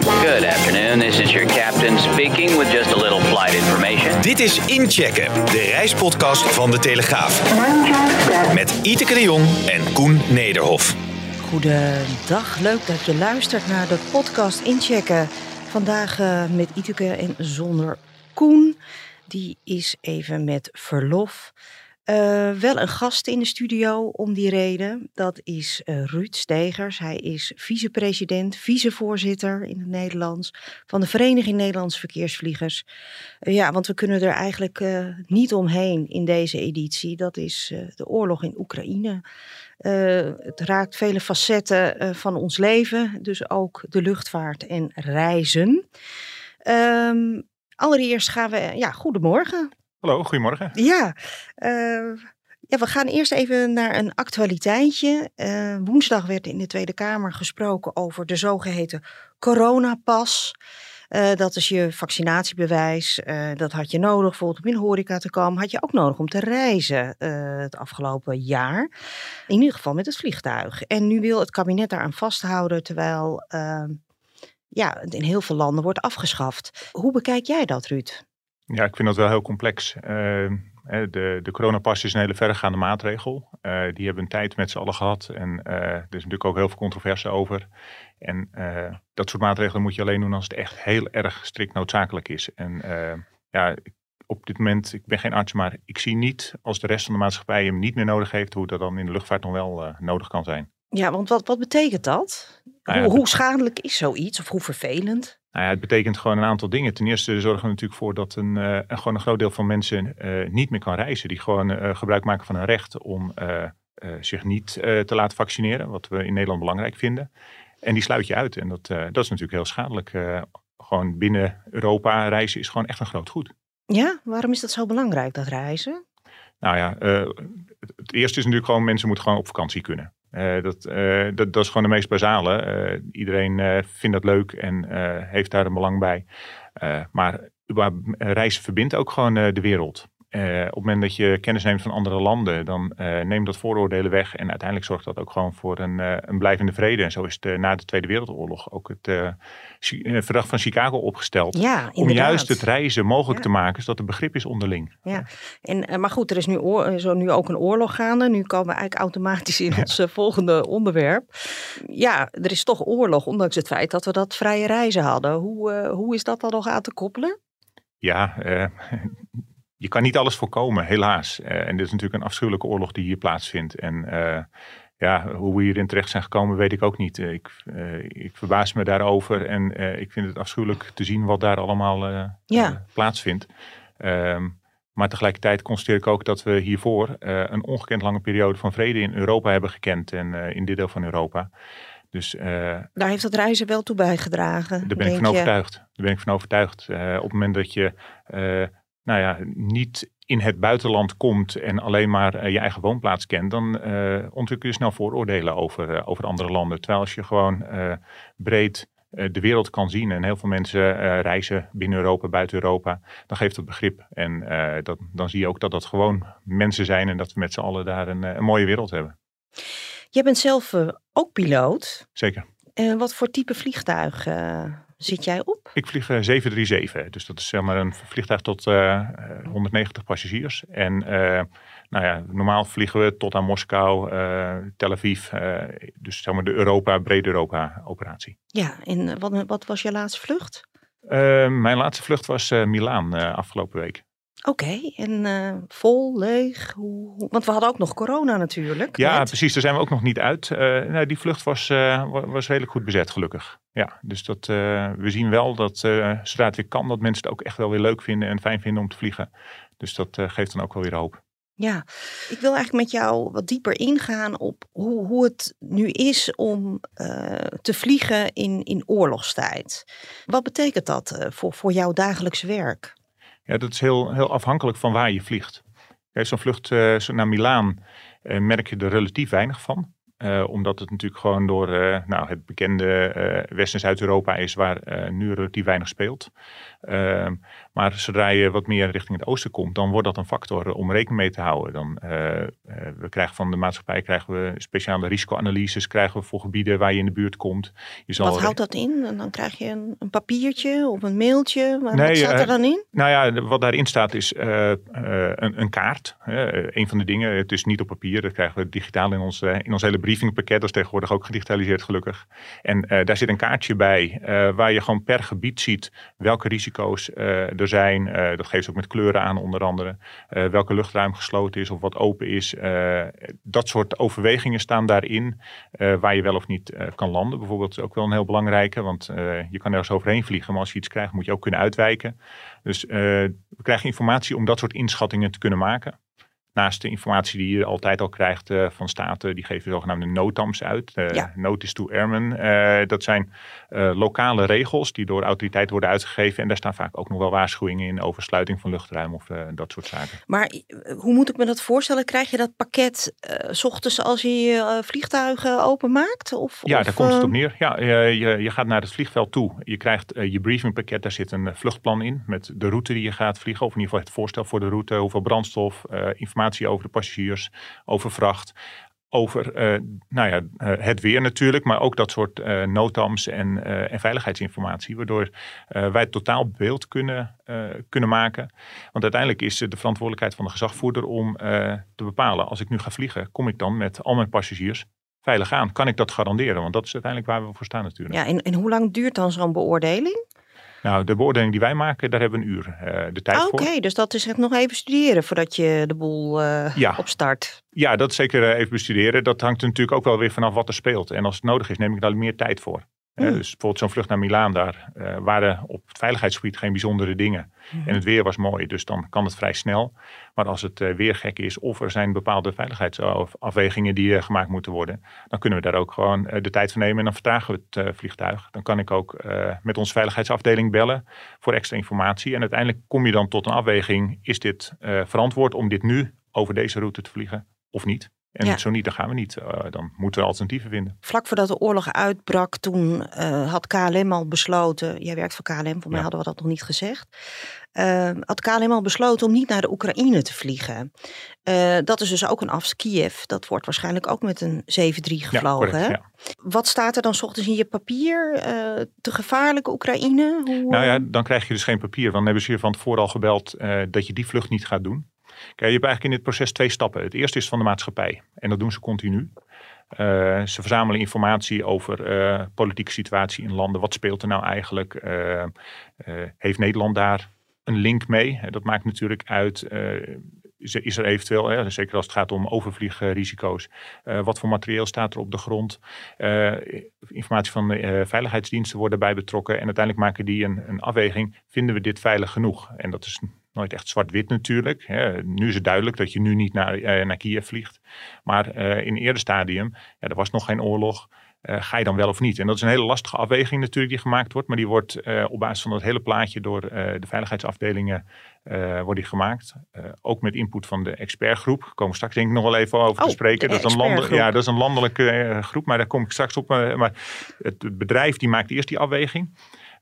Good afternoon, this is your captain speaking with just a little flight information. Dit is Inchecken, de reispodcast van De Telegraaf. Met Iteke de Jong en Koen Nederhof. Goedendag, leuk dat je luistert naar de podcast Inchecken. Vandaag uh, met Iteke en zonder Koen. Die is even met verlof. Uh, wel een gast in de studio om die reden. Dat is uh, Ruud Stegers. Hij is vicepresident, vicevoorzitter in het Nederlands van de Vereniging Nederlandse Verkeersvliegers. Uh, ja, want we kunnen er eigenlijk niet omheen in deze editie. Dat is de oorlog in Oekraïne. het raakt vele facetten van ons leven, dus ook de luchtvaart en reizen. Um, allereerst gaan we, ja, goedemorgen. Hallo, goedemorgen. Ja, uh, ja, we gaan eerst even naar een actualiteitje. Uh, woensdag werd in de Tweede Kamer gesproken over de zogeheten coronapas. Uh, dat is je vaccinatiebewijs. dat had je nodig bijvoorbeeld om in horeca te komen. Had je ook nodig om te reizen het afgelopen jaar. In ieder geval met het vliegtuig. En nu wil het kabinet daaraan vasthouden terwijl ja, in heel veel landen wordt afgeschaft. Hoe bekijk jij dat, Ruud? Ja, ik vind dat wel heel complex. Uh, de, de coronapas is een hele verregaande maatregel. Uh, die hebben een tijd met z'n allen gehad. En uh, er is natuurlijk ook heel veel controverse over. En dat soort maatregelen moet je alleen doen als het echt heel erg strikt noodzakelijk is. En ja, op dit moment, ik ben geen arts, maar ik zie niet als de rest van de maatschappij hem niet meer nodig heeft, hoe dat dan in de luchtvaart nog wel nodig kan zijn. Ja, want wat, wat betekent dat? Nou ja, hoe, hoe schadelijk is zoiets of hoe vervelend? Nou ja, het betekent gewoon een aantal dingen. Ten eerste zorgen we natuurlijk voor dat een, uh, gewoon een groot deel van mensen uh, niet meer kan reizen. Die gewoon uh, gebruik maken van een recht om zich niet te laten vaccineren. Wat we in Nederland belangrijk vinden. En die sluit je uit. En dat, dat is natuurlijk heel schadelijk. gewoon binnen Europa reizen is gewoon echt een groot goed. Ja, waarom is dat zo belangrijk, dat reizen? Nou ja, het eerste is natuurlijk gewoon mensen moeten gewoon op vakantie kunnen. Dat, uh, dat, dat, is gewoon de meest basale. Uh, iedereen vindt dat leuk en heeft daar een belang bij. maar reizen verbindt ook gewoon de wereld. Uh, op het moment dat je kennis neemt van andere landen, dan uh, neemt dat vooroordelen weg. En uiteindelijk zorgt dat ook gewoon voor een, uh, een blijvende vrede. En zo is het na de Tweede Wereldoorlog ook het verdrag van Chicago opgesteld. Ja, om juist het reizen mogelijk ja. te maken, zodat er begrip is onderling. Ja, en, maar goed, er is nu, zo nu ook een oorlog gaande. Nu komen we eigenlijk automatisch in ons volgende onderwerp. Ja, er is toch oorlog, ondanks het feit dat we dat vrije reizen hadden. Hoe, hoe is dat dan nog aan te koppelen? Ja, je kan niet alles voorkomen, helaas. Uh, en dit is natuurlijk een afschuwelijke oorlog die hier plaatsvindt. En uh, ja, hoe we hierin terecht zijn gekomen, weet ik ook niet. Ik, uh, ik verbaas me daarover en ik vind het afschuwelijk te zien wat daar allemaal ja. plaatsvindt. Um, maar tegelijkertijd constateer ik ook dat we hiervoor een ongekend lange periode van vrede in Europa hebben gekend. En in dit deel van Europa. Dus, Daar heeft dat reizen wel toe bijgedragen. Daar ben ik van overtuigd. Daar ben ik van overtuigd. op het moment dat je nou ja, niet in het buitenland komt en alleen maar uh, je eigen woonplaats kent, dan uh, ontwikkel je snel vooroordelen over, uh, over andere landen. Terwijl als je gewoon breed de wereld kan zien en heel veel mensen reizen binnen Europa, buiten Europa, dan geeft dat begrip. En dat, dan zie je ook dat dat gewoon mensen zijn en dat we met z'n allen daar een, een mooie wereld hebben. Jij bent zelf ook piloot. Zeker. wat voor type vliegtuig zit jij op? Ik vlieg 737. Dus dat is zeg maar een vliegtuig tot uh, 190 passagiers. En nou ja, normaal vliegen we tot aan Moskou, Tel Aviv. dus zeg maar de Europa, brede Europa operatie. Ja, en wat, wat was je laatste vlucht? mijn laatste vlucht was Milaan afgelopen week. Oké, okay, en uh, vol, leeg? Hoe, want we hadden ook nog corona natuurlijk. Ja, precies. Daar zijn we ook nog niet uit. Uh, nou, die vlucht was, uh, was redelijk goed bezet, gelukkig. Ja, dus dat, we zien wel dat zodra het weer kan, dat mensen het ook echt wel weer leuk vinden en fijn vinden om te vliegen. Dus dat geeft dan ook wel weer hoop. Ja, ik wil eigenlijk met jou wat dieper ingaan op hoe, hoe het nu is om uh, te vliegen in, in oorlogstijd. Wat betekent dat uh, voor, voor jouw dagelijks werk? Ja, dat is heel, heel afhankelijk van waar je vliegt. Zo'n vlucht uh, naar Milaan merk je er relatief weinig van. Uh, omdat het natuurlijk gewoon door nou, het bekende West- en Zuid-Europa is waar nu relatief weinig speelt. Ehm, maar zodra je wat meer richting het oosten komt, dan wordt dat een factor om rekening mee te houden. Dan, we krijgen van de maatschappij krijgen we speciale risicoanalyses krijgen we voor gebieden waar je in de buurt komt. Je zal wat houdt dat in? En dan krijg je een, een papiertje of een mailtje. Maar nee, wat staat er dan in? Nou ja, wat daarin staat is een, een, kaart. een van de dingen, het is niet op papier, dat krijgen we digitaal in ons, in ons hele briefingpakket. Dat is tegenwoordig ook gedigitaliseerd gelukkig. En uh, daar zit een kaartje bij uh, waar je gewoon per gebied ziet welke risico's uh, er zijn. dat geeft ook met kleuren aan onder andere. welke luchtruim gesloten is of wat open is. dat soort overwegingen staan daarin waar je wel of niet kan landen. Bijvoorbeeld ook wel een heel belangrijke. Want je kan ergens overheen vliegen. Maar als je iets krijgt moet je ook kunnen uitwijken. Dus we krijgen informatie om dat soort inschattingen te kunnen maken. Naast de informatie die je altijd al krijgt uh, van staten, die geven zogenaamde NOTAMs uit. Uh, ja. Notice to Airmen. Uh, dat zijn lokale regels die door autoriteiten worden uitgegeven. En daar staan vaak ook nog wel waarschuwingen in over sluiting van luchtruim of dat soort zaken. Maar hoe moet ik me dat voorstellen? Krijg je dat pakket s ochtends als je vliegtuigen openmaakt? Of, ja, of, daar komt het op neer. Ja, je, je gaat naar het vliegveld toe. Je krijgt je briefingpakket, daar zit een vluchtplan in met de route die je gaat vliegen. Of in ieder geval het voorstel voor de route, hoeveel brandstof, informatie over de passagiers, over vracht over uh, nou ja, uh, het weer natuurlijk, maar ook dat soort uh, notams en, en, veiligheidsinformatie, waardoor wij het totaal beeld kunnen, kunnen maken. Want uiteindelijk is de verantwoordelijkheid van de gezagvoerder om te bepalen, als ik nu ga vliegen, kom ik dan met al mijn passagiers veilig aan? Kan ik dat garanderen? Want dat is uiteindelijk waar we voor staan natuurlijk. Ja, en, en hoe lang duurt dan zo'n beoordeling? Nou, de beoordeling die wij maken, daar hebben we een uur uh, de tijd ah, voor. Oké, dus dat is echt nog even studeren voordat je de boel uh, ja. opstart. Ja, dat zeker eh, even bestuderen. Dat hangt er natuurlijk ook wel weer vanaf wat er speelt. En als het nodig is, neem ik daar meer tijd voor. Mm. dus bijvoorbeeld zo'n vlucht naar Milaan, daar uh, waren op het veiligheidsgebied geen bijzondere dingen. Mm. En het weer was mooi, dus dan kan het vrij snel. Maar als het uh, weer gek is of er zijn bepaalde veiligheidsafwegingen die uh, gemaakt moeten worden, dan kunnen we daar ook gewoon de tijd voor nemen en dan vertragen we het vliegtuig. Dan kan ik ook met onze veiligheidsafdeling bellen voor extra informatie. En uiteindelijk kom je dan tot een afweging, is dit verantwoord om dit nu over deze route te vliegen of niet? En zo niet, dan gaan we niet. Uh, dan moeten we alternatieven vinden. Vlak voordat de oorlog uitbrak, toen uh, had KLM al besloten. Jij werkt voor KLM, voor mij hadden we dat nog niet gezegd. Uh, had KLM al besloten om niet naar de Oekraïne te vliegen. dat is dus ook een AFS Kiev. Dat wordt waarschijnlijk ook met een 7-3 gevlogen. Ja, correct, Wat staat er dan s ochtends in je papier? te gevaarlijke Oekraïne? Hoe, nou ja, dan krijg je dus geen papier. Want dan hebben ze je van tevoren al gebeld dat je die vlucht niet gaat doen. Je hebt eigenlijk in dit proces twee stappen. Het eerste is van de maatschappij. En dat doen ze continu. Uh, ze verzamelen informatie over uh, politieke situatie in landen. Wat speelt er nou eigenlijk? Uh, heeft Nederland daar een link mee? Dat maakt natuurlijk uit. is er eventueel, hè, zeker als het gaat om overvliegrisico's, wat voor materieel staat er op de grond? informatie van de veiligheidsdiensten worden bij betrokken. En uiteindelijk maken die een, een afweging. Vinden we dit veilig genoeg? En dat is nooit echt zwart-wit natuurlijk. Hè. Nu is het duidelijk dat je nu niet naar, uh, naar Kiev vliegt. Maar uh, in een eerder stadium, ja, er was nog geen oorlog. Uh, ga je dan wel of niet? En dat is een hele lastige afweging natuurlijk die gemaakt wordt. Maar die wordt op basis van het hele plaatje door de veiligheidsafdelingen wordt die gemaakt. ook met input van de expertgroep. Daar komen we straks denk ik nog wel even over te oh, spreken. Dat is, een ja, dat is een landelijke groep, maar daar kom ik straks op. maar het bedrijf die maakt eerst die afweging.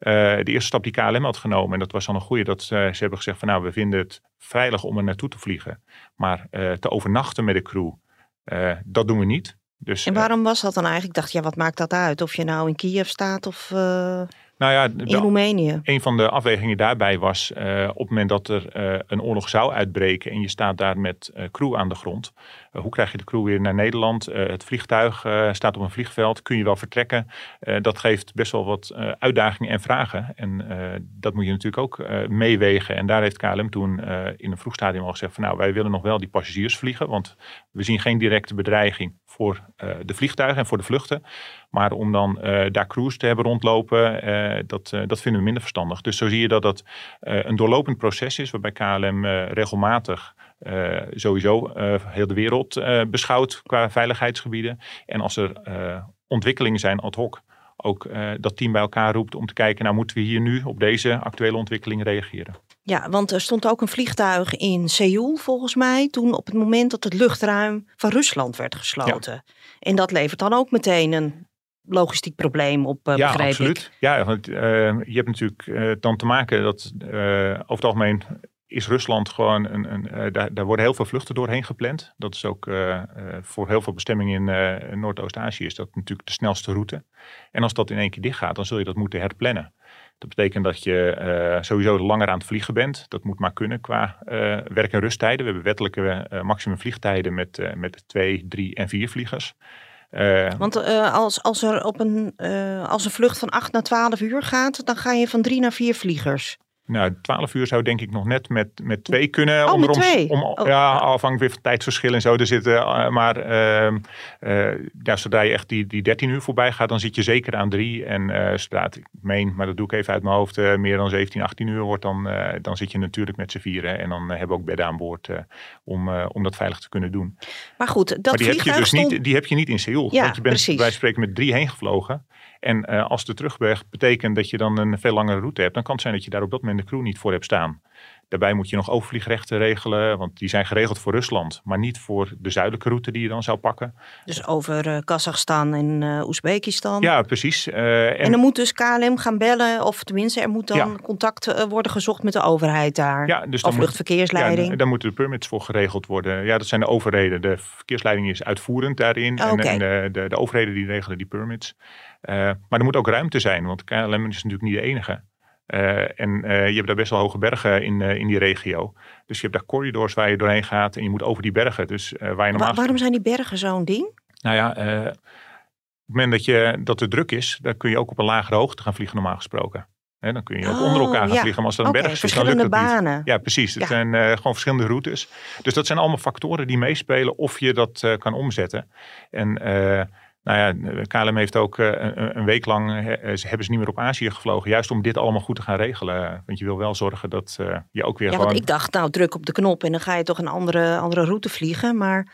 Eh, de eerste stap die KLM had genomen, en dat was dan een goede, dat ze hebben gezegd van nou, we vinden het veilig om er naartoe te vliegen. Maar uh, te overnachten met de crew, uh, dat doen we niet. Dus, en waarom was dat dan eigenlijk? Ik dacht, ja, wat maakt dat uit? Of je nou in Kiev staat of nou ja, in Roemenië? Een van de afwegingen daarbij was op het moment dat er een oorlog zou uitbreken en je staat daar met crew aan de grond. Eh, hoe krijg je de crew weer naar Nederland? Eh, het vliegtuig eh, staat op een vliegveld. Kun je wel vertrekken? dat geeft best wel wat uitdagingen en vragen. En dat moet je natuurlijk ook meewegen. En daar heeft KLM toen in een vroeg stadium al gezegd van nou wij willen nog wel die passagiers vliegen. Want we zien geen directe bedreiging voor voor de vliegtuigen en voor de vluchten. Maar om dan daar crews te hebben rondlopen, dat, dat vinden we minder verstandig. Dus zo zie je dat dat een doorlopend proces is waarbij KLM regelmatig sowieso heel de wereld beschouwt qua veiligheidsgebieden. En als er ontwikkelingen zijn ad hoc, ook dat team bij elkaar roept om te kijken, nou moeten we hier nu op deze actuele ontwikkeling reageren. Ja, want er stond ook een vliegtuig in Seoul volgens mij, toen op het moment dat het luchtruim van Rusland werd gesloten. En dat levert dan ook meteen een logistiek probleem op, uh, ja, absoluut. Ja, want je hebt natuurlijk dan te maken dat over het algemeen is Rusland gewoon een. een uh, daar, daar, worden heel veel vluchten doorheen gepland. Dat is ook uh, uh, voor heel veel bestemmingen in Noordoost-Azië is dat natuurlijk de snelste route. En als dat in één keer dicht gaat, dan zul je dat moeten herplannen. Dat betekent dat je sowieso langer aan het vliegen bent. Dat moet maar kunnen qua werk- en rusttijden. We hebben wettelijke maximum vliegtijden met, met twee, drie en vier vliegers. Want als, als er op een, als een vlucht van 8 naar 12 uur gaat, dan ga je van drie naar vier vliegers. Nou, 12 uur zou denk ik nog net met, met twee kunnen. Oh, met twee? Om, oh. Ja, afhankelijk weer van tijdsverschil en zo te zitten. Uh, maar uh, uh, ja, zodra je echt die, die 13 uur voorbij gaat, dan zit je zeker aan drie. En uh, zodra het, ik meen, maar dat doe ik even uit mijn hoofd, meer dan 17, 18 uur wordt, dan, dan zit je natuurlijk met z'n vieren. En dan hebben we ook bedden aan boord om, om dat veilig te kunnen doen. Maar goed, dat maar die heb je dus stond... niet, die heb je niet in Seoul. Ja, want je bent, precies. wij spreken met drie heen gevlogen. En uh, als de terugweg betekent dat je dan een veel langere route hebt, dan kan het zijn dat je daar op dat moment de crew niet voor hebt staan. Daarbij moet je nog overvliegrechten regelen, want die zijn geregeld voor Rusland, maar niet voor de zuidelijke route die je dan zou pakken. Dus over uh, Kazachstan en uh, Oezbekistan. Ja, precies. En, en, dan moet dus KLM gaan bellen, of tenminste er moet dan ja. contact worden gezocht met de overheid daar. Ja, dus of luchtverkeersleiding. Ja, daar moeten de permits voor geregeld worden. Ja, dat zijn de overheden. De verkeersleiding is uitvoerend daarin. Oh, okay. En, en de, de, de, overheden die regelen die permits. Maar er moet ook ruimte zijn, want KLM is natuurlijk niet de enige. Uh, en uh, je hebt daar best wel hoge bergen in, in die regio. Dus je hebt daar corridors waar je doorheen gaat en je moet over die bergen. Dus, waar je normaal... Wa waarom zijn die bergen zo'n ding? Nou ja, op het moment dat, je, dat er druk is, dan kun je ook op een lagere hoogte gaan vliegen normaal gesproken. He, dan kun je ook oh, onder elkaar gaan ja. vliegen. Maar als er een okay, berg zit, verschillende dan lukt banen. niet. Ja, precies. Het Ja. zijn uh, gewoon verschillende routes. Dus dat zijn allemaal factoren die meespelen of je dat uh, kan omzetten. En uh, nou ja, KLM heeft ook een, een, week lang, hebben ze niet meer op Azië gevlogen. Juist om dit allemaal goed te gaan regelen. Want je wil wel zorgen dat je ook weer Ja, gewoon... want ik dacht, nou druk op de knop en dan ga je toch een andere, andere route vliegen. Maar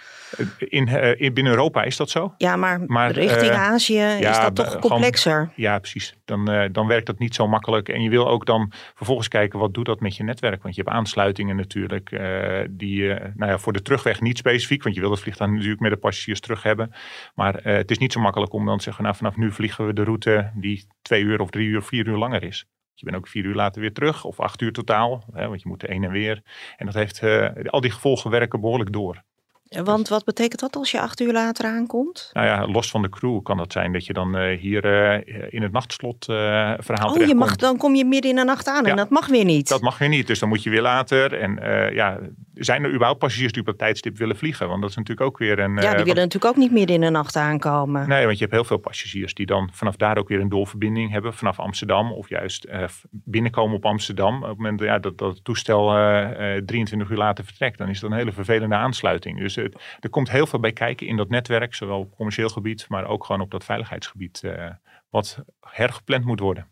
in, in, binnen Europa is dat zo. ja, maar, Maar, richting eh, Azië is dat toch gewoon- complexer. Ja, precies. Dan, eh, dan werkt dat niet zo makkelijk. En je wil ook dan vervolgens kijken wat doet dat met je netwerk. Want je hebt aansluitingen natuurlijk eh, die eh, nou ja, voor de terugweg niet specifiek. Want je wil het vliegtuig natuurlijk met de passagiers terug hebben. Maar eh, het is niet zo makkelijk om dan te zeggen, nou vanaf nu vliegen we de route die twee uur of drie uur, vier uur langer is. Je bent ook vier uur later weer terug, of acht uur totaal, hè, want je moet er heen en weer. En dat heeft, eh, al die gevolgen werken behoorlijk door. Want wat betekent dat als je acht uur later aankomt? Nou ja, los van de crew kan dat zijn dat je dan eh, hier eh, in het nachtslot eh, verhaal Oh, je mag, dan kom je midden in de nacht aan en Ja. dat mag weer niet. Dat mag weer niet, dus dan moet je weer later. En eh, ja, zijn er überhaupt passagiers die op dat tijdstip willen vliegen? Want dat is natuurlijk ook weer een... ja, eh, die wat- willen natuurlijk ook niet midden in de nacht aankomen. Nee, want je hebt heel veel passagiers die dan vanaf daar ook weer een doorverbinding hebben. Vanaf Amsterdam of juist eh, binnenkomen op Amsterdam. Op het moment ja, dat, dat het toestel eh, eh, 23 uur later vertrekt, dan is dat een hele vervelende aansluiting. Dus er komt heel veel bij kijken in dat netwerk. Zowel op commercieel gebied, maar ook gewoon op dat veiligheidsgebied. eh, wat hergepland moet worden.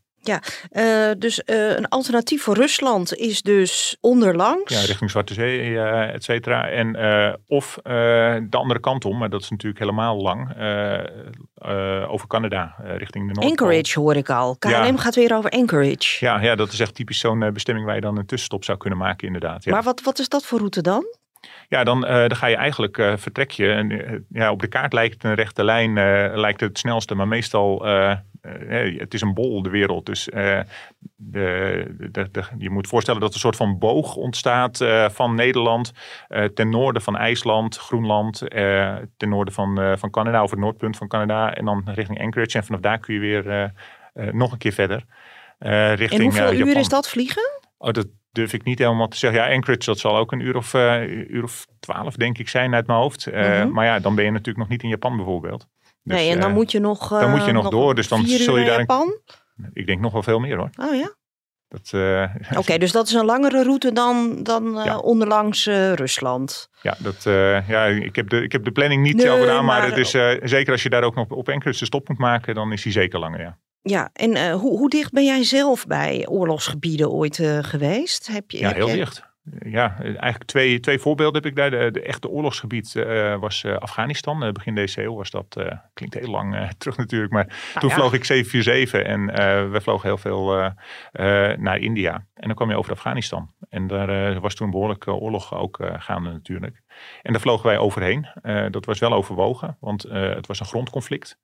Eh, dus eh, een alternatief voor Rusland is dus onderlangs. Ja, richting Zwarte Zee, et cetera. En, of de andere kant om, maar dat is natuurlijk helemaal lang, over Canada, richting de Noordpool. Anchorage hoor ik al. KLM Ja. gaat weer over Anchorage. Ja, ja, dat is echt typisch zo'n bestemming waar je dan een tussenstop zou kunnen maken, inderdaad. Ja, Maar wat, wat is dat voor route dan? Ja dan, eh, dan ga je eigenlijk, eh, vertrek je. En, eh, ja, op de kaart lijkt het een rechte lijn, lijkt het snelste, maar meestal, het is een bol, de wereld. Dus eh, de, de, de- je moet voorstellen dat er een soort van boog ontstaat van Nederland ten noorden van IJsland, Groenland, ten noorden van, van Canada, of het noordpunt van Canada. En dan richting Anchorage. En vanaf daar kun je weer nog een keer verder. richting En hoeveel uur is dat vliegen? Oh, dat durf ik niet helemaal te zeggen. Ja, Anchorage, dat zal ook een uur of, eh uur of twaalf, denk ik, zijn uit mijn hoofd. Eh, Mhm. Maar ja, dan ben je natuurlijk nog niet in Japan bijvoorbeeld. Dus, nee, en dan eh, moet je nog. dan moet je nog door, dus dan zul je daar een- Japan. Ik denk nog wel veel meer hoor. Oh ja. Dat, eh, Oké, dus dat is een langere route dan, dan Ja. onderlangs Rusland. Ja, dat, ja ik, heb de, ik heb de planning niet Nee, gedaan, maar, maar- het is, zeker als je daar ook nog op enkele stop moet maken, dan is die zeker langer. Ja. Ja, en eh, hoe, hoe dicht ben jij zelf bij oorlogsgebieden ooit eh, geweest? Heb je, Ja, heb heel je- dicht. Ja, eigenlijk twee, twee voorbeelden heb ik daar. De, de echte oorlogsgebied eh, was Afghanistan. Begin deze eeuw was dat, klinkt heel lang terug natuurlijk, maar toen ja. vloog ik 747 en we vlogen heel veel naar India. En dan kwam je over Afghanistan. En daar was toen een behoorlijke oorlog ook gaande natuurlijk. En daar vlogen wij overheen. Dat was wel overwogen, want het was een grondconflict.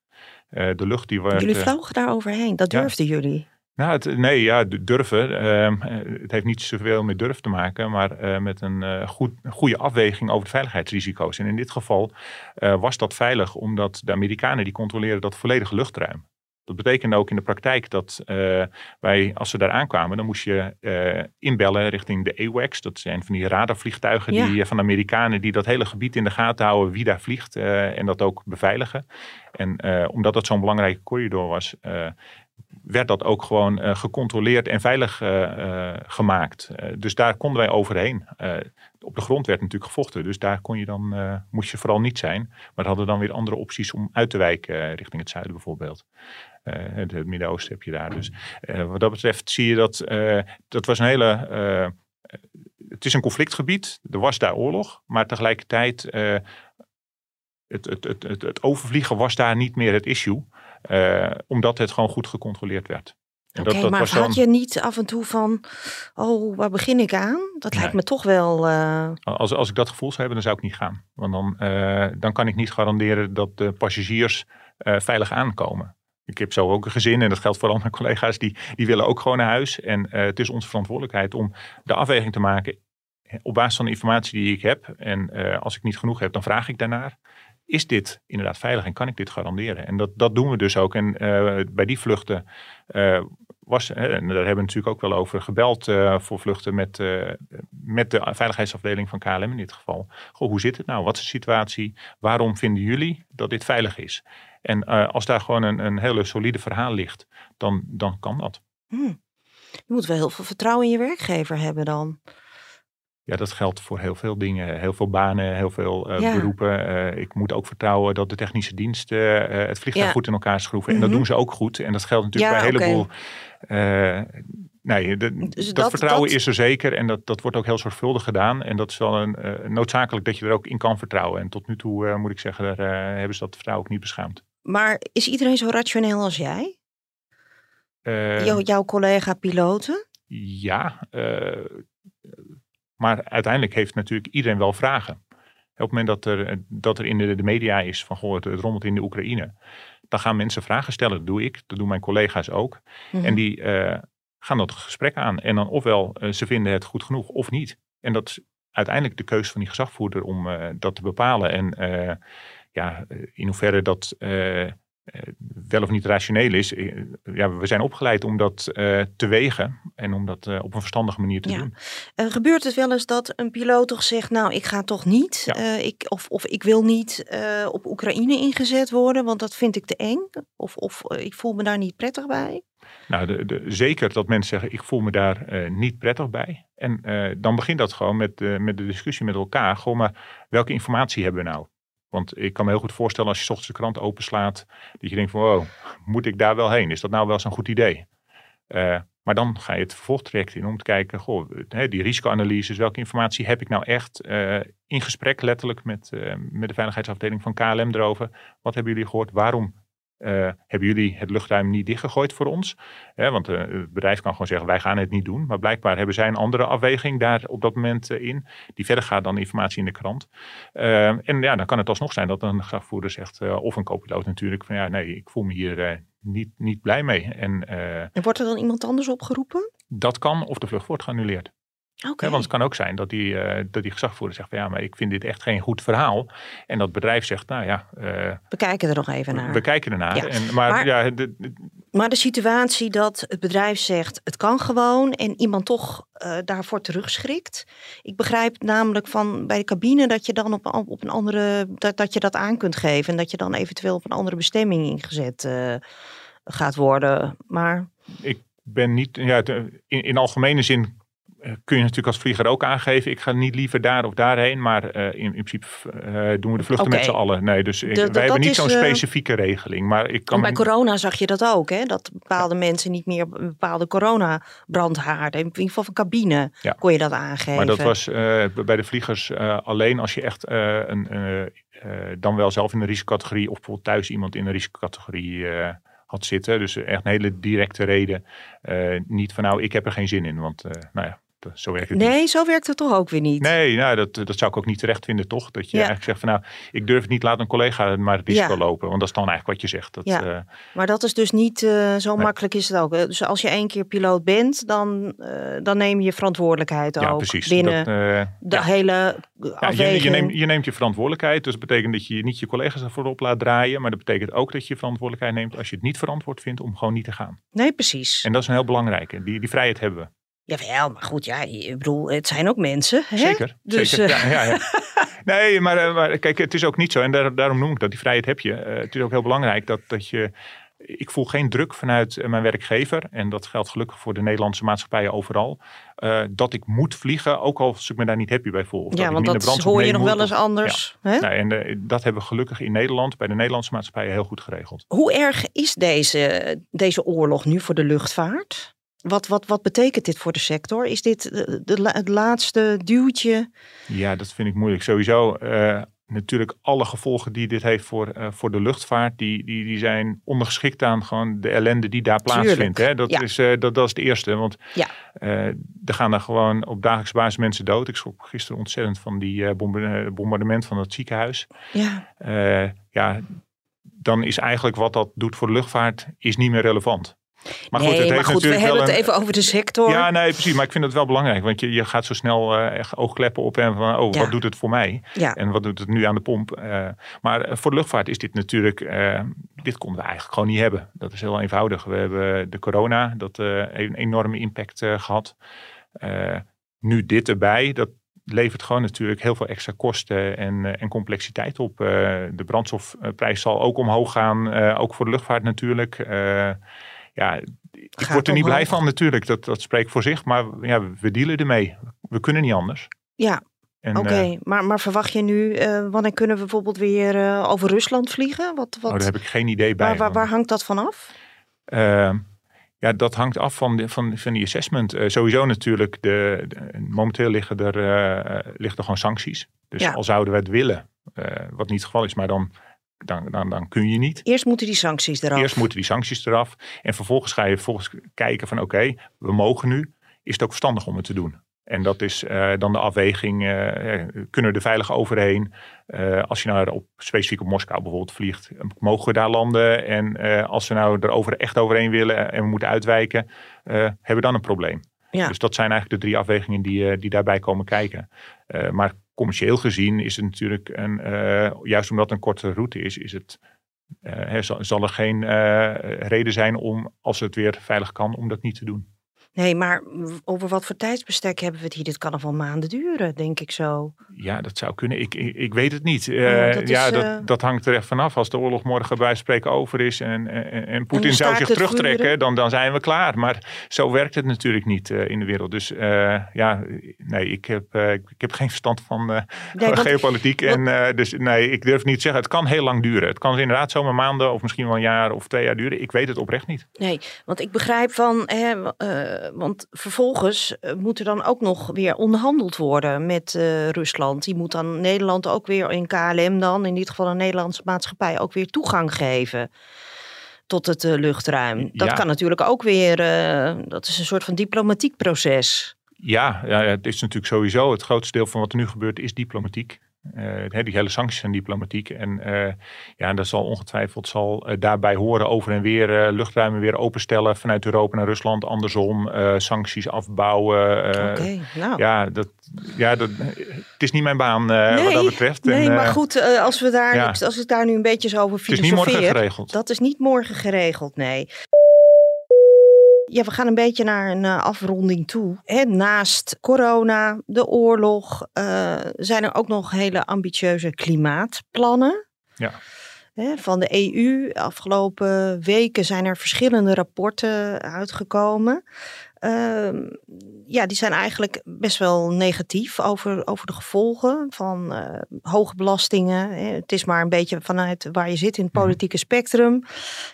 Eh, de lucht die werd... Jullie eh, vlogen daar overheen, dat ja. durfden jullie. nou, het, nee, ja, durven. ehm, eh, het heeft niet zoveel met durf te maken, maar met een goed, goede afweging over de veiligheidsrisico's. En in dit geval was dat veilig, omdat de Amerikanen die controleren dat volledige luchtruim. Dat betekende ook in de praktijk dat eh, wij, als we daar aankwamen, dan moest je eh, inbellen richting de AWACS. Dat zijn van die radarvliegtuigen Ja. die, eh, van de Amerikanen die dat hele gebied in de gaten houden wie daar vliegt en dat ook beveiligen. En omdat dat zo'n belangrijke corridor was, werd dat ook gewoon gecontroleerd en veilig gemaakt. Dus daar konden wij overheen. Op de grond werd natuurlijk gevochten, dus daar kon je dan, moest je vooral niet zijn. Maar hadden dan weer andere opties om uit te wijken richting het zuiden bijvoorbeeld. Eh, het, het Midden-Oosten heb je daar. Dus eh, wat dat betreft zie je dat, eh, dat was een hele... het is een conflictgebied, er was daar oorlog, maar tegelijkertijd... eh, het, het, het, het, het overvliegen was daar niet meer het issue. omdat het gewoon goed gecontroleerd werd. Oké, maar had dan- je niet af en toe van, oh, waar begin ik aan? Dat lijkt Nee. me toch wel... Als, als ik dat gevoel zou hebben, dan zou ik niet gaan. Want dan, dan kan ik niet garanderen dat de passagiers veilig aankomen. Ik heb zo ook een gezin en dat geldt voor mijn collega's. Die, die willen ook gewoon naar huis. En eh, het is onze verantwoordelijkheid om de afweging te maken op basis van de informatie die ik heb. En eh, als ik niet genoeg heb, dan vraag ik daarnaar. Is dit inderdaad veilig en kan ik dit garanderen? En dat, dat doen we dus ook. En eh, bij die vluchten eh, was, en daar hebben we natuurlijk ook wel over gebeld eh, voor vluchten met, eh, met de veiligheidsafdeling van KLM in dit geval. Goh, hoe zit het nou? Wat is de situatie? Waarom vinden jullie dat dit veilig is? En eh, als daar gewoon een, een hele solide verhaal ligt, dan, dan kan dat. hmm. Je moet wel heel veel vertrouwen in je werkgever hebben dan. Ja, dat geldt voor heel veel dingen. Heel veel banen, heel veel eh, Ja. beroepen. Eh, ik moet ook vertrouwen dat de technische diensten het vliegtuig Ja. goed in elkaar schroeven. En dat Mhm. doen ze ook goed. En dat geldt natuurlijk Ja, bij een heleboel... nee, de- Dus dat, dat- vertrouwen dat- is er zeker. En dat, dat wordt ook heel zorgvuldig gedaan. En dat is wel een, noodzakelijk dat je er ook in kan vertrouwen. En tot nu toe moet ik zeggen, daar hebben ze dat vertrouwen ook niet beschaamd. Maar is iedereen zo rationeel als jij? Eh, Jou- jouw collega-piloten? Ja, eh, maar uiteindelijk heeft natuurlijk iedereen wel vragen. Op het moment dat er, dat er in de, de media is van goh, het, het rommelt in de Oekraïne, dan gaan mensen vragen stellen. Dat doe ik, dat doen mijn collega's ook. Mhm. En die eh, gaan dat gesprek aan. En dan ofwel eh, ze vinden het goed genoeg of niet. En dat is uiteindelijk de keuze van die gezagvoerder om eh, dat te bepalen. En eh, ja, in hoeverre dat eh, eh, wel of niet rationeel is. eh, ja, we zijn opgeleid om dat eh, te wegen en om dat eh, op een verstandige manier te Ja. doen. Eh, gebeurt het wel eens dat een piloot toch zegt, nou, ik ga toch niet, Ja. eh, ik, of, of ik wil niet eh, op Oekraïne ingezet worden, want dat vind ik te eng, of, of eh, ik voel me daar niet prettig bij? Nou, de, de, zeker dat mensen zeggen, ik voel me daar eh, niet prettig bij. En eh, dan begint dat gewoon met, eh, met de discussie met elkaar. Gewoon maar, welke informatie hebben we nou? Want ik kan me heel goed voorstellen als je ochtends de krant openslaat, dat je denkt van, wow, moet ik daar wel heen? Is dat nou wel zo'n goed idee? Eh, maar dan ga je het vervolgtraject in om te kijken, goh, die risicoanalyses, welke informatie heb ik nou echt eh, in gesprek letterlijk met, eh, met de veiligheidsafdeling van KLM erover. Wat hebben jullie gehoord? Waarom hebben jullie het luchtruim niet dichtgegooid voor ons? Hè, want eh, het bedrijf kan gewoon zeggen, wij gaan het niet doen. Maar blijkbaar hebben zij een andere afweging daar op dat moment eh, in. Die verder gaat dan informatie in de krant. Eh, en ja, dan kan het alsnog zijn dat een gezagvoerder zegt, eh, of een co-piloot natuurlijk, van ja, nee, ik voel me hier eh, niet, niet blij mee. En eh, En wordt er dan iemand anders opgeroepen? dat kan of de vlucht wordt geannuleerd. Want het kan ook zijn dat die, eh, dat die gezagvoerder zegt van ja, maar ik vind dit echt geen goed verhaal. En dat bedrijf zegt, nou ja, eh, We kijken er nog even naar. we kijken ernaar. Ja, En, maar, maar- ja, de- de- Maar de situatie dat het bedrijf zegt het kan gewoon en iemand toch eh, daarvoor terugschrikt. Ik begrijp namelijk van bij de cabine dat je dan op, een- op een andere dat, dat je dat aan kunt geven en dat je dan eventueel op een andere bestemming ingezet gaat worden. Maar ik ben niet, ja, in, in algemene zin kun je natuurlijk als vlieger ook aangeven. Ik ga niet liever daar of daarheen. Maar uh, in, in, principe uh, doen we de vluchten met z'n allen. Nee, dus ik, De- wij dat hebben niet zo'n eh, specifieke regeling. Maar ik kan bij me- corona zag je dat ook, hè? dat bepaalde mensen niet meer een bepaalde coronabrandhaarden, in ieder geval van cabine, Ja. kon je dat aangeven. Maar dat was eh, bij de vliegers eh, alleen als je echt eh, een, eh, eh, dan wel zelf in een risicocategorie of bijvoorbeeld thuis iemand in een risicocategorie eh, had zitten. Dus echt een hele directe reden. Eh, niet van nou, ik heb er geen zin in. Want eh, nou ja, zo werkt het niet. Nee, zo werkt het toch ook weer niet? Nee, nou, dat, dat zou ik ook niet terecht vinden, toch? Dat je Ja. eigenlijk zegt van nou, ik durf het niet, laat een collega maar het risico Ja. lopen. Want dat is dan eigenlijk wat je zegt. Dat, Ja. eh, Maar dat is dus niet eh, zo Nee. makkelijk is het ook. Dus als je één keer piloot bent, dan, eh, dan neem je verantwoordelijkheid ja, ook precies. binnen Dat, eh, de ja. hele Ja, je, afweging. je, neemt, je neemt je verantwoordelijkheid. Dus dat betekent dat je niet je collega's ervoor op laat draaien. Maar dat betekent ook dat je verantwoordelijkheid neemt als je het niet verantwoord vindt om gewoon niet te gaan. Nee, precies. En dat is een heel belangrijke. Die, die vrijheid hebben we. Jawel, maar goed, ja, ik bedoel, het zijn ook mensen. Hè? Zeker. Dus, zeker. eh, Ja, ja, ja. Nee, maar, eh, maar kijk, het is ook niet zo. En daar, daarom noem ik dat. Die vrijheid heb je. Eh, het is ook heel belangrijk dat, dat je... Ik voel geen druk vanuit mijn werkgever. En dat geldt gelukkig voor de Nederlandse maatschappijen overal. dat ik moet vliegen, ook als ik me daar niet happy bij voel. Of ja, want dat hoor je nog wel eens anders. Hè? Nou, en dat hebben we gelukkig in Nederland, bij de Nederlandse maatschappijen, heel goed geregeld. Hoe erg is deze, deze oorlog nu voor de luchtvaart? Wat, wat, wat betekent dit voor de sector? Is dit de, de la- het laatste duwtje? Ja, dat vind ik moeilijk. Sowieso eh, natuurlijk alle gevolgen die dit heeft voor, eh, voor de luchtvaart, die, die, die zijn ondergeschikt aan gewoon de ellende die daar plaatsvindt. Hè? Dat, ja. is, eh, dat, dat is het eerste. Want Ja. er gaan daar gewoon op dagelijkse basis mensen dood. Ik schrok gisteren ontzettend van die bombardement van het ziekenhuis. Ja, ja, dan is eigenlijk wat dat doet voor de luchtvaart, is niet meer relevant. Maar goed, nee, het maar heeft goed, we hebben het een, even over de sector. Ja, nee, precies. Maar ik vind het wel belangrijk. Want je, je gaat zo snel eh, echt oogkleppen op en van, oh, Ja. wat doet het voor mij? Ja. En wat doet het nu aan de pomp? Eh, maar eh, voor de luchtvaart is dit natuurlijk, dit konden we eigenlijk gewoon niet hebben. Dat is heel eenvoudig. We hebben de corona, dat heeft een enorme impact eh, gehad. Eh, nu dit erbij, dat levert gewoon natuurlijk heel veel extra kosten en, en complexiteit op. De brandstofprijs zal ook omhoog gaan, ook voor de luchtvaart natuurlijk. Ja, ik Gaat word er niet blij van natuurlijk, dat, dat spreekt voor zich. Maar ja, we dealen ermee. We kunnen niet anders. Ja, oké. eh, maar, maar verwacht je nu, eh, wanneer kunnen we bijvoorbeeld weer eh, over Rusland vliegen? Wat, wat, oh, daar heb ik geen idee bij. waar, waar, want- waar hangt dat van af? Ja, dat hangt af van, de, van, van die assessment. Sowieso natuurlijk, de, de- momenteel liggen er, liggen er gewoon sancties. Dus Ja. al zouden we het willen, wat niet het geval is, maar dan, dan, dan, dan kun je niet. Eerst moeten die sancties eraf. Eerst moeten die sancties eraf. En vervolgens ga je vervolgens kijken van oké, we mogen nu. Is het ook verstandig om het te doen? En dat is eh, dan de afweging, eh, kunnen we er veilig overheen? Eh, als je nou op, specifiek op Moskou bijvoorbeeld vliegt, mogen we daar landen? En als we nou er over, echt overheen willen en we moeten uitwijken, hebben we dan een probleem? Ja. Dus dat zijn eigenlijk de drie afwegingen die, die daarbij komen kijken. Maar commercieel gezien is het natuurlijk, een, eh, juist omdat het een korte route is, is het, eh, zal, zal er geen eh, reden zijn om, als het weer veilig kan, om dat niet te doen. Nee, maar over wat voor tijdsbestek hebben we het hier? Dit kan nog wel maanden duren, denk ik zo. Ja, dat zou kunnen. Ik, ik, ik weet het niet. Oh, Eh, dat is, ja, eh, dat, dat hangt er echt vanaf. Als de oorlog morgen bij spreken over is en, en, en Poetin zou zich terugtrekken, dan, dan zijn we klaar. Maar zo werkt het natuurlijk niet eh, in de wereld. Dus ja, nee, ik heb, ik heb geen verstand van Nee, geopolitiek. en, dus nee, ik durf niet te zeggen. Het kan heel lang duren. Het kan inderdaad zomaar maanden of misschien wel een jaar of twee jaar duren. Ik weet het oprecht niet. Nee, want ik begrijp van, hè, want vervolgens eh, moet er dan ook nog weer onderhandeld worden met eh, Rusland. Die moet dan Nederland ook weer in KLM dan, in dit geval een Nederlandse maatschappij, ook weer toegang geven tot het eh, luchtruim. Dat Ja. kan natuurlijk ook weer, eh, dat is een soort van diplomatiek proces. Ja, ja, het is natuurlijk sowieso het grootste deel van wat er nu gebeurt is diplomatiek. Hè, die hele sancties zijn diplomatiek. En eh, ja, dat zal ongetwijfeld zal, eh, daarbij horen over en weer luchtruimen weer openstellen vanuit Europa naar Rusland. Andersom, sancties afbouwen. Oké, nou. Ja, dat, ja dat, het is niet mijn baan wat dat betreft. Nee, En, maar goed, als, we daar, ja. als ik daar nu een beetje zo over Het is niet morgen geregeld. Dat is niet morgen geregeld, nee. Ja, we gaan een beetje naar een eh, afronding toe. Hè, naast corona, de oorlog, eh, zijn er ook nog hele ambitieuze klimaatplannen. Ja. hè, van de EU. Afgelopen weken zijn er verschillende rapporten uitgekomen. Ehm, ja, die zijn eigenlijk best wel negatief over, over de gevolgen van uh, hoge belastingen. Het is maar een beetje vanuit waar je zit in het mhm. politieke spectrum.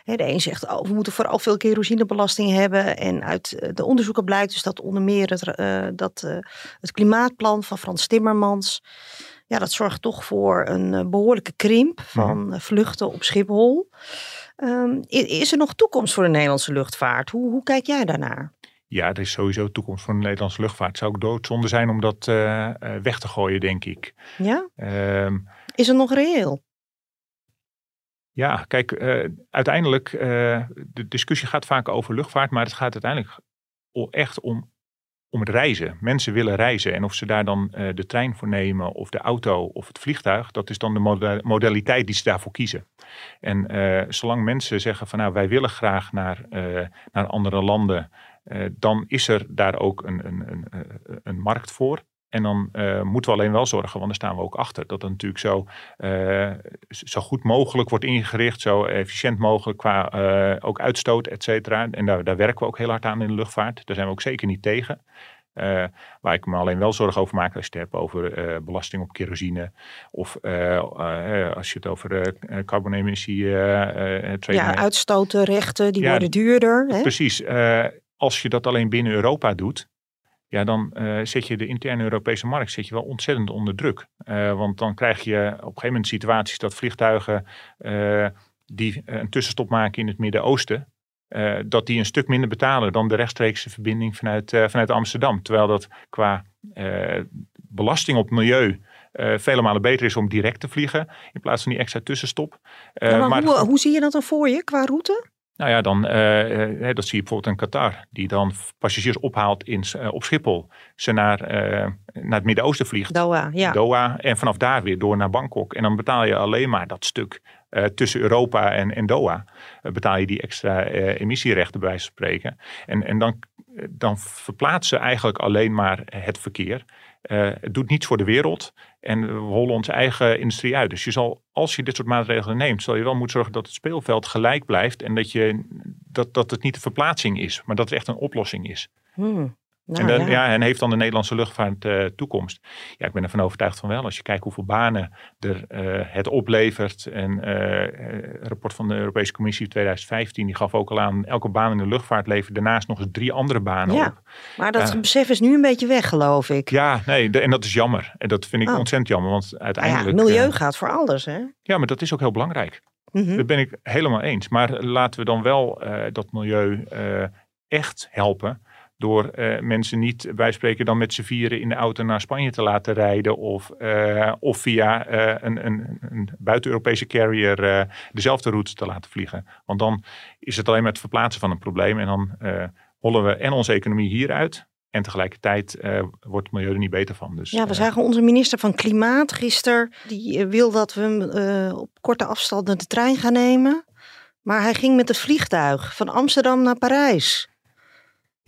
De een zegt, oh, we moeten vooral veel kerosinebelasting hebben. En uit eh, de onderzoeken blijkt dus dat onder meer het, uh, dat, uh, het klimaatplan van Frans Timmermans... Ja, dat zorgt toch voor een behoorlijke krimp van mhm. vluchten op Schiphol. Um, is er nog toekomst voor de Nederlandse luchtvaart? Hoe, hoe kijk jij daarnaar? Ja, er is sowieso toekomst voor de Nederlandse luchtvaart. Het zou ook doodzonde zijn om dat uh, weg te gooien, denk ik. Ja? Um, is het nog reëel? Ja, kijk, uh, uiteindelijk, uh, de discussie gaat vaak over luchtvaart, maar het gaat uiteindelijk echt om, om het reizen. Mensen willen reizen en of ze daar dan de trein voor nemen of de auto of het vliegtuig, dat is dan de modaliteit die ze daarvoor kiezen. En zolang mensen zeggen van nou, wij willen graag naar, naar andere landen, eh, dan is er daar ook een, een, een, eh, een markt voor. En dan uh, moeten we alleen wel zorgen, want daar staan we ook achter, dat het natuurlijk zo, uh, zo goed mogelijk wordt ingericht, zo efficiënt mogelijk qua uh, ook uitstoot, et cetera. En daar, daar werken we ook heel hard aan in de luchtvaart. Daar zijn we ook zeker niet tegen. waar ik me alleen wel zorgen over maak als je het hebt over belasting op kerosine. Of als je het over carbonemissie... ja, uitstootrechten, die worden duurder. Hè? Precies als je dat alleen binnen Europa doet, ja, dan uh, zet je de interne Europese markt zet je wel ontzettend onder druk. Uh, want dan krijg je op een gegeven moment situaties dat vliegtuigen uh, die een tussenstop maken in het Midden-Oosten, dat die een stuk minder betalen dan de rechtstreekse verbinding vanuit, vanuit Amsterdam. Terwijl dat qua belasting op milieu vele malen beter is om direct te vliegen in plaats van die extra tussenstop. maar, maar hoe, hoe zie je dat dan voor je qua route? Nou ja, dan, uh, dat zie je bijvoorbeeld in Qatar, die dan passagiers ophaalt in, uh, op Schiphol, ze naar, naar het Midden-Oosten vliegt. Doha, ja. Doha, en vanaf daar weer door naar Bangkok. En dan betaal je alleen maar dat stuk tussen Europa en, en Doha. betaal je die extra emissierechten bij wijze van spreken. En, en dan, dan verplaatsen eigenlijk alleen maar het verkeer. Het doet niets voor de wereld. En we hollen onze eigen industrie uit. Dus je zal, als je dit soort maatregelen neemt, zal je wel moeten zorgen dat het speelveld gelijk blijft. En dat, je, dat, dat het niet de verplaatsing is, maar dat het echt een oplossing is. Hmm. Nou, en, dan, ja. ja. en heeft dan de Nederlandse luchtvaart uh, toekomst? Ja, ik ben ervan overtuigd van wel. Als je kijkt hoeveel banen er uh, het oplevert. En uh, rapport van de Europese Commissie 2015, die gaf ook al aan, elke baan in de luchtvaart levert daarnaast nog eens drie andere banen ja, op. Maar dat besef is nu een beetje weg, geloof ik. Ja, nee, de, en dat is jammer. En dat vind ik oh. ontzettend jammer, want uiteindelijk... Ja, milieu gaat voor alles, hè? Ja, maar dat is ook heel belangrijk. Mm -hmm. Dat ben ik helemaal eens. Maar laten we dan wel dat milieu echt helpen door uh, mensen niet, wij spreken dan met z'n vieren in de auto naar Spanje te laten rijden. Of, uh, of via uh, een, een, een buiten-Europese carrier dezelfde route te laten vliegen. Want dan is het alleen maar het verplaatsen van een probleem. En dan hollen we en onze economie hieruit. En tegelijkertijd wordt het milieu er niet beter van. Dus, ja, we zagen onze minister van Klimaat gisteren. Die wil dat we op korte afstanden de trein gaan nemen. Maar hij ging met het vliegtuig van Amsterdam naar Parijs.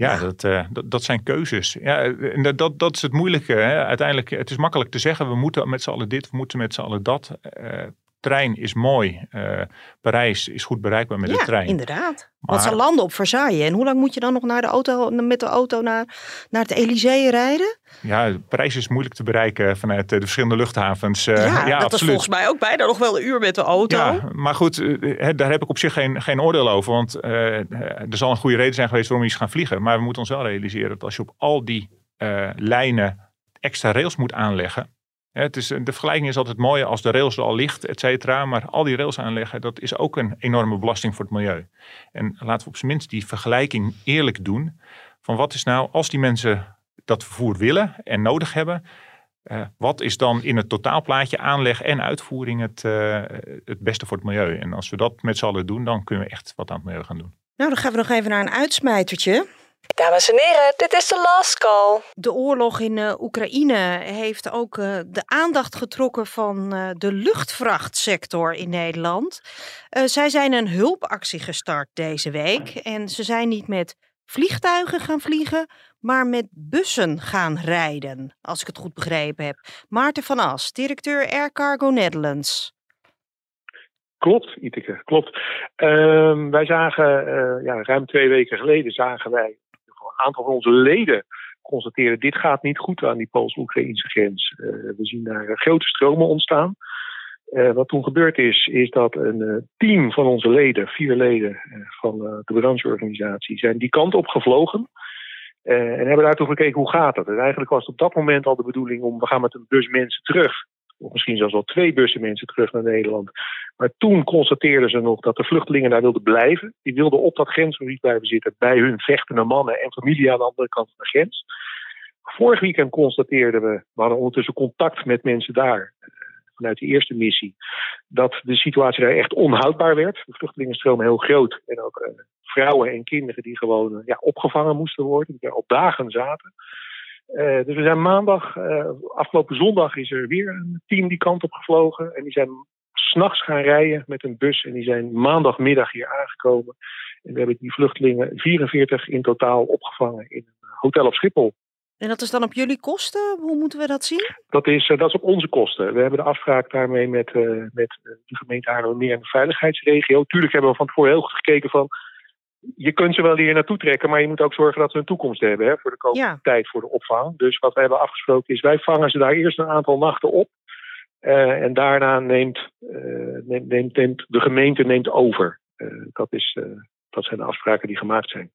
Ja, Dat, uh, dat, dat, zijn keuzes. Ja, en dat, dat is het moeilijke. Hè. Uiteindelijk, het is makkelijk te zeggen, we moeten met z'n allen dit, we moeten met z'n allen dat. Uh, trein is mooi. Uh, Parijs is goed bereikbaar met ja, de trein. inderdaad. Maar... Want ze landen op Versailles. En hoe lang moet je dan nog naar de auto, met de auto naar, naar het Elysée rijden? Ja, Parijs is moeilijk te bereiken vanuit de verschillende luchthavens. Uh, ja, ja, dat absoluut. is volgens mij ook bijna nog wel een uur met de auto. Ja, maar goed, daar heb ik op zich geen, geen oordeel over. Want er zal een goede reden zijn geweest waarom je is gaan vliegen. Maar we moeten ons wel realiseren dat als je op al die lijnen extra rails moet aanleggen het is, de vergelijking is altijd mooi als de rails er al ligt, et cetera. Maar al die rails aanleggen, dat is ook een enorme belasting voor het milieu. En laten we op zijn minst die vergelijking eerlijk doen. Van wat is nou, als die mensen dat vervoer willen en nodig hebben. Uh, wat is dan in het totaalplaatje aanleg en uitvoering het, uh, het beste voor het milieu? En als we dat met z'n allen doen, dan kunnen we echt wat aan het milieu gaan doen. Nou, dan gaan we nog even naar een uitsmijtertje. Dames en heren, dit is de last call. De oorlog in uh, Oekraïne heeft ook uh, de aandacht getrokken van uh, de luchtvrachtsector in Nederland. zij zijn een hulpactie gestart deze week en ze zijn niet met vliegtuigen gaan vliegen, maar met bussen gaan rijden, als ik het goed begrepen heb. Maarten van As, directeur Air Cargo Netherlands. Klopt, Iteke, klopt. Ehm, wij zagen, uh, ja, ruim twee weken geleden zagen wij, een aantal van onze leden constateren, dit gaat niet goed aan die Pools-Oekraïnse grens. Uh, we zien daar grote stromen ontstaan. Uh, wat toen gebeurd is, is dat een team van onze leden, vier leden van de brancheorganisatie, zijn die kant op gevlogen. en hebben daartoe gekeken hoe gaat. En eigenlijk was het op dat moment al de bedoeling om, we gaan met een bus mensen terug of misschien zelfs wel twee bussen mensen terug naar Nederland. Maar toen constateerden ze nog dat de vluchtelingen daar wilden blijven. Die wilden op dat grensgebied blijven zitten bij hun vechtende mannen en familie aan de andere kant van de grens. Vorig weekend constateerden we, we hadden ondertussen contact met mensen daar eh, vanuit de eerste missie, dat de situatie daar echt onhoudbaar werd. De vluchtelingenstroom heel groot en ook uh, vrouwen en kinderen die gewoon ja, opgevangen moesten worden, die daar op dagen zaten. Uh, dus we zijn maandag, uh, afgelopen zondag is er weer een team die kant op gevlogen. En die zijn s'nachts gaan rijden met een bus. En die zijn maandagmiddag hier aangekomen. En we hebben die vluchtelingen 44 in totaal opgevangen in een hotel op Schiphol. En dat is dan op jullie kosten? Hoe moeten we dat zien? Dat is, uh, dat is op onze kosten. We hebben de afspraak daarmee met, met de gemeente Haarlemmermeer en de veiligheidsregio. Tuurlijk hebben we van tevoren heel goed gekeken van je kunt ze wel hier naartoe trekken, maar je moet ook zorgen dat ze een toekomst hebben hè, voor de komende tijd voor de opvang. Dus wat we hebben afgesproken is, wij vangen ze daar eerst een aantal nachten op. Uh, en daarna neemt, uh, neemt, neemt, neemt, de gemeente neemt over. Uh, dat, is, dat zijn de afspraken die gemaakt zijn.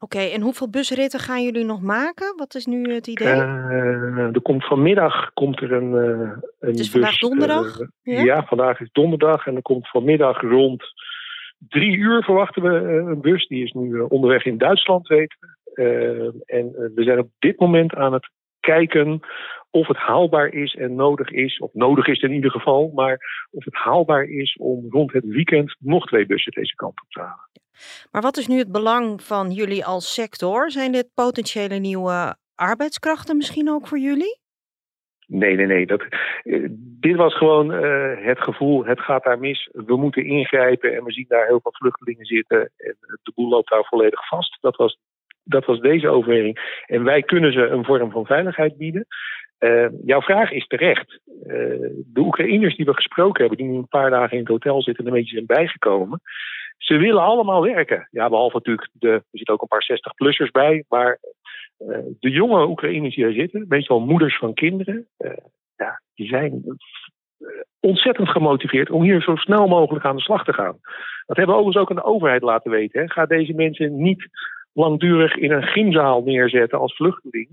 Oké, okay, en hoeveel busritten gaan jullie nog maken? Wat is nu het idee? er komt vanmiddag komt er een, een het is vandaag donderdag? Ja? ja? vandaag is donderdag en er komt vanmiddag rond drie uur verwachten we eh, een bus. Die is nu eh, onderweg in Duitsland, weten we. Eh, en we zijn op dit moment aan het kijken of het haalbaar is en nodig is, of nodig is in ieder geval, maar of het haalbaar is om rond het weekend nog twee bussen deze kant op te halen. Maar wat is nu het belang van jullie als sector? Zijn dit potentiële nieuwe arbeidskrachten misschien ook voor jullie? Nee, nee, nee. Dat, uh, dit was gewoon uh, het gevoel, het gaat daar mis. We moeten ingrijpen en we zien daar heel veel vluchtelingen zitten. En de boel loopt daar volledig vast. Dat was, dat was deze overweging. En wij kunnen ze een vorm van veiligheid bieden. Uh, jouw vraag is terecht. de Oekraïners die we gesproken hebben, die nu een paar dagen in het hotel zitten en een beetje zijn bijgekomen. Ze willen allemaal werken. Ja, behalve natuurlijk, de, er zitten ook een paar 60-plussers bij. Maar de jonge Oekraïners die daar zitten, meestal moeders van kinderen, uh, ja, die zijn uh, ontzettend gemotiveerd om hier zo snel mogelijk aan de slag te gaan. Dat hebben we overigens ook aan de overheid laten weten. Hè. Ga deze mensen niet langdurig in een gymzaal neerzetten als vluchteling.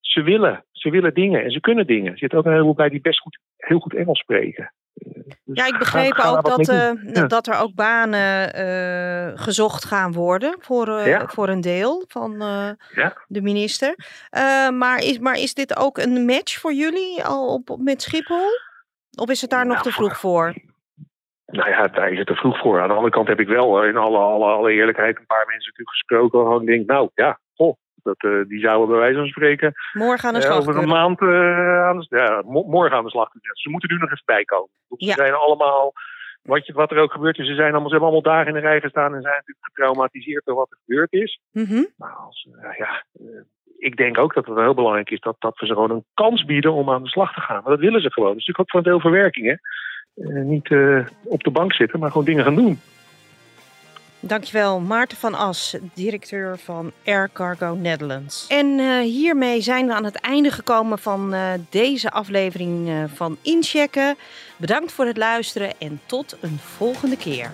Ze willen, ze willen dingen en ze kunnen dingen. Er zitten ook een heleboel bij die best goed, heel goed Engels spreken. Ja, ik begreep ook dat, uh, ja. dat er ook banen uh, gezocht gaan worden voor, uh, ja. voor een deel van ja. de minister. maar, is, maar is dit ook een match voor jullie al op, op met Schiphol? Of is het daar nog Nou, te vroeg voor? Nou ja, daar is het te vroeg voor. Aan de andere kant heb ik wel in alle, alle, alle eerlijkheid een paar mensen natuurlijk gesproken. Waarvan ik denk, nou ja, goh, dat, uh, die zouden bij wijze van spreken. Morgen aan de slag. Uh, over een maand uh, aan de, ja, morgen aan de slag. Ze moeten nu nog even bijkomen. Ja. Ze zijn allemaal. Wat, je, wat er ook gebeurd is, ze, zijn allemaal, ze hebben allemaal dagen in de rij gestaan en zijn natuurlijk getraumatiseerd door wat er gebeurd is. Mm -hmm. Maar als, ja, ik denk ook dat het heel belangrijk is dat, dat we ze gewoon een kans bieden om aan de slag te gaan. Maar dat willen ze gewoon. Dat is natuurlijk ook een deel verwerking. Hè? niet op de bank zitten, maar gewoon dingen gaan doen. Dankjewel, Maarten van As, directeur van Air Cargo Netherlands. En uh, hiermee zijn we aan het einde gekomen van uh, deze aflevering uh, van Inchecken. Bedankt voor het luisteren en tot een volgende keer.